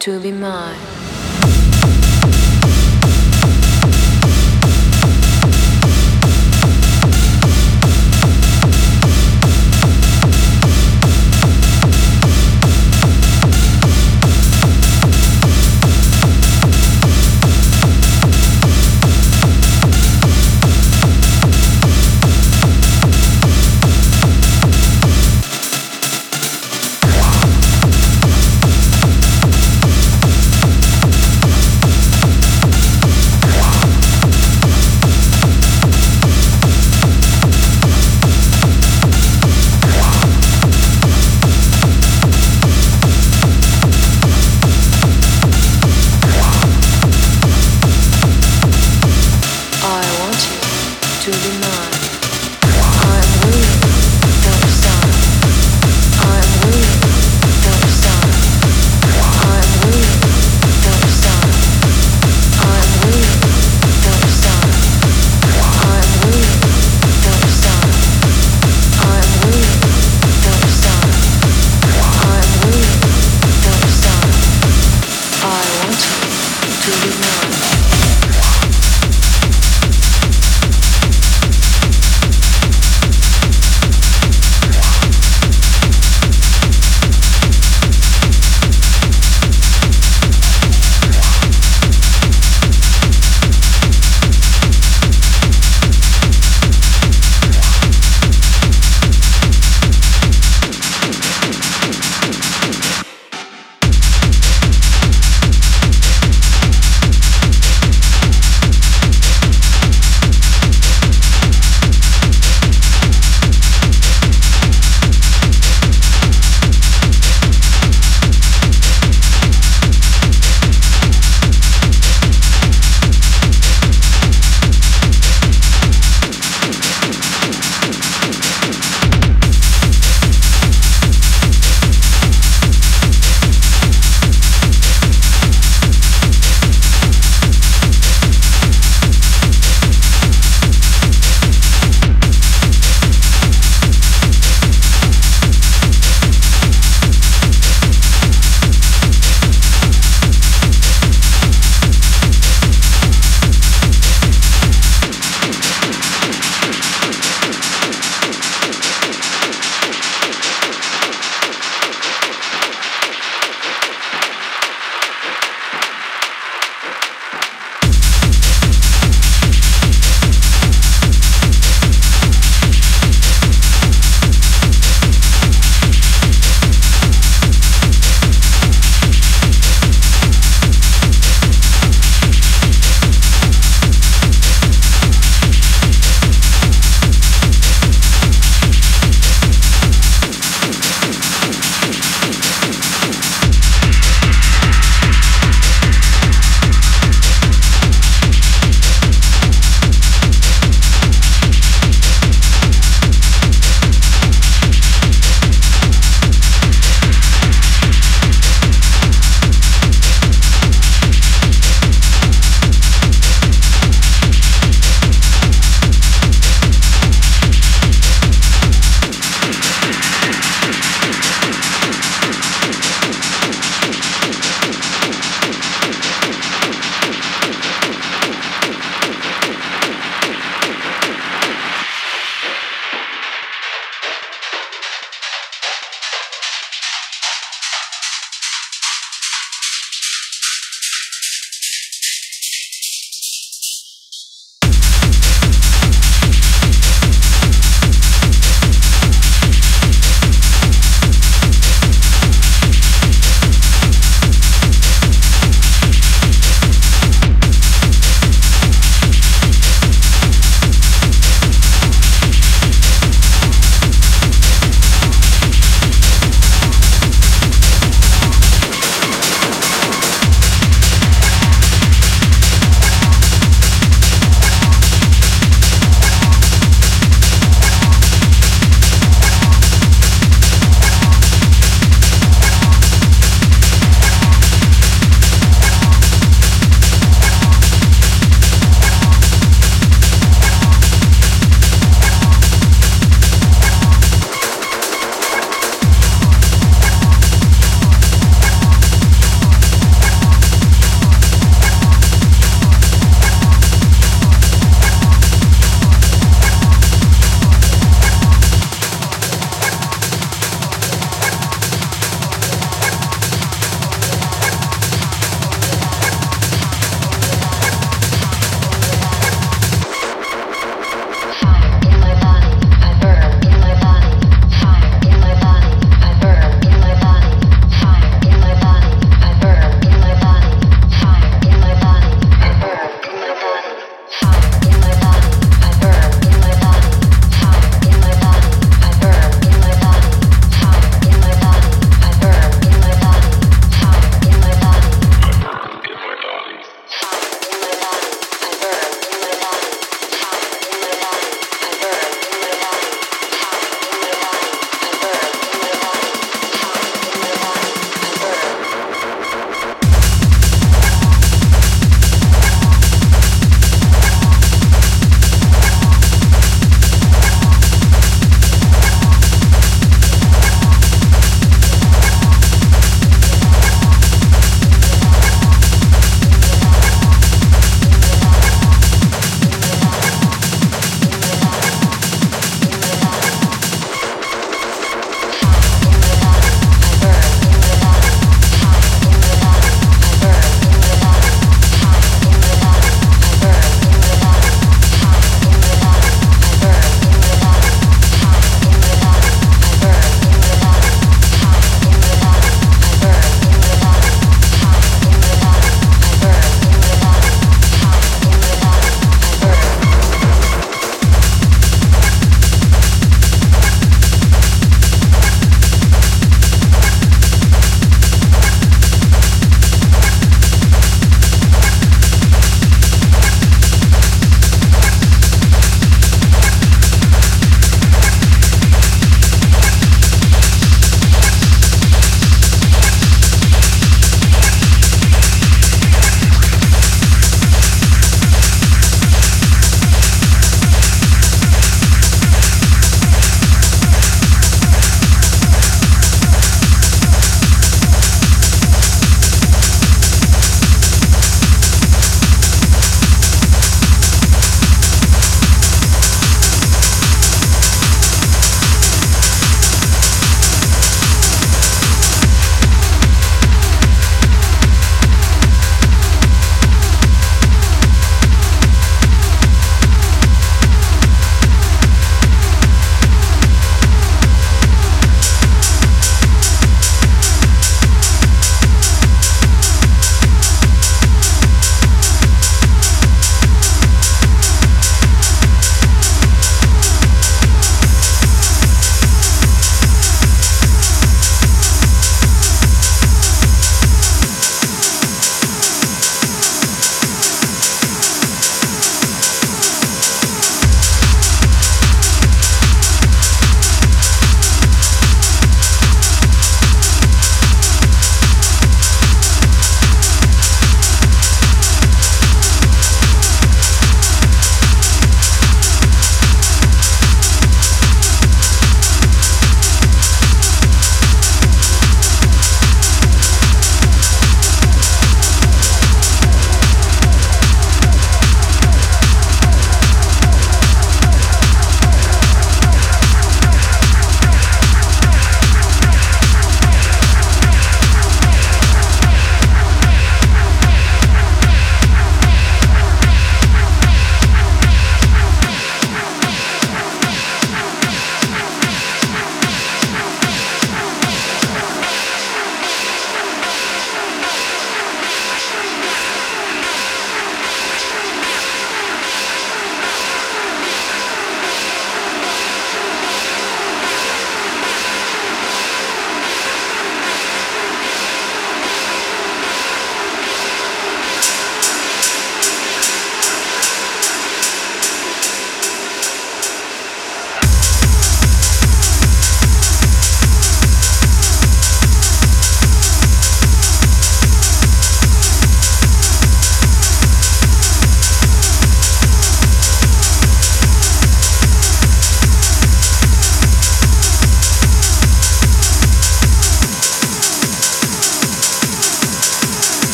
to be mine.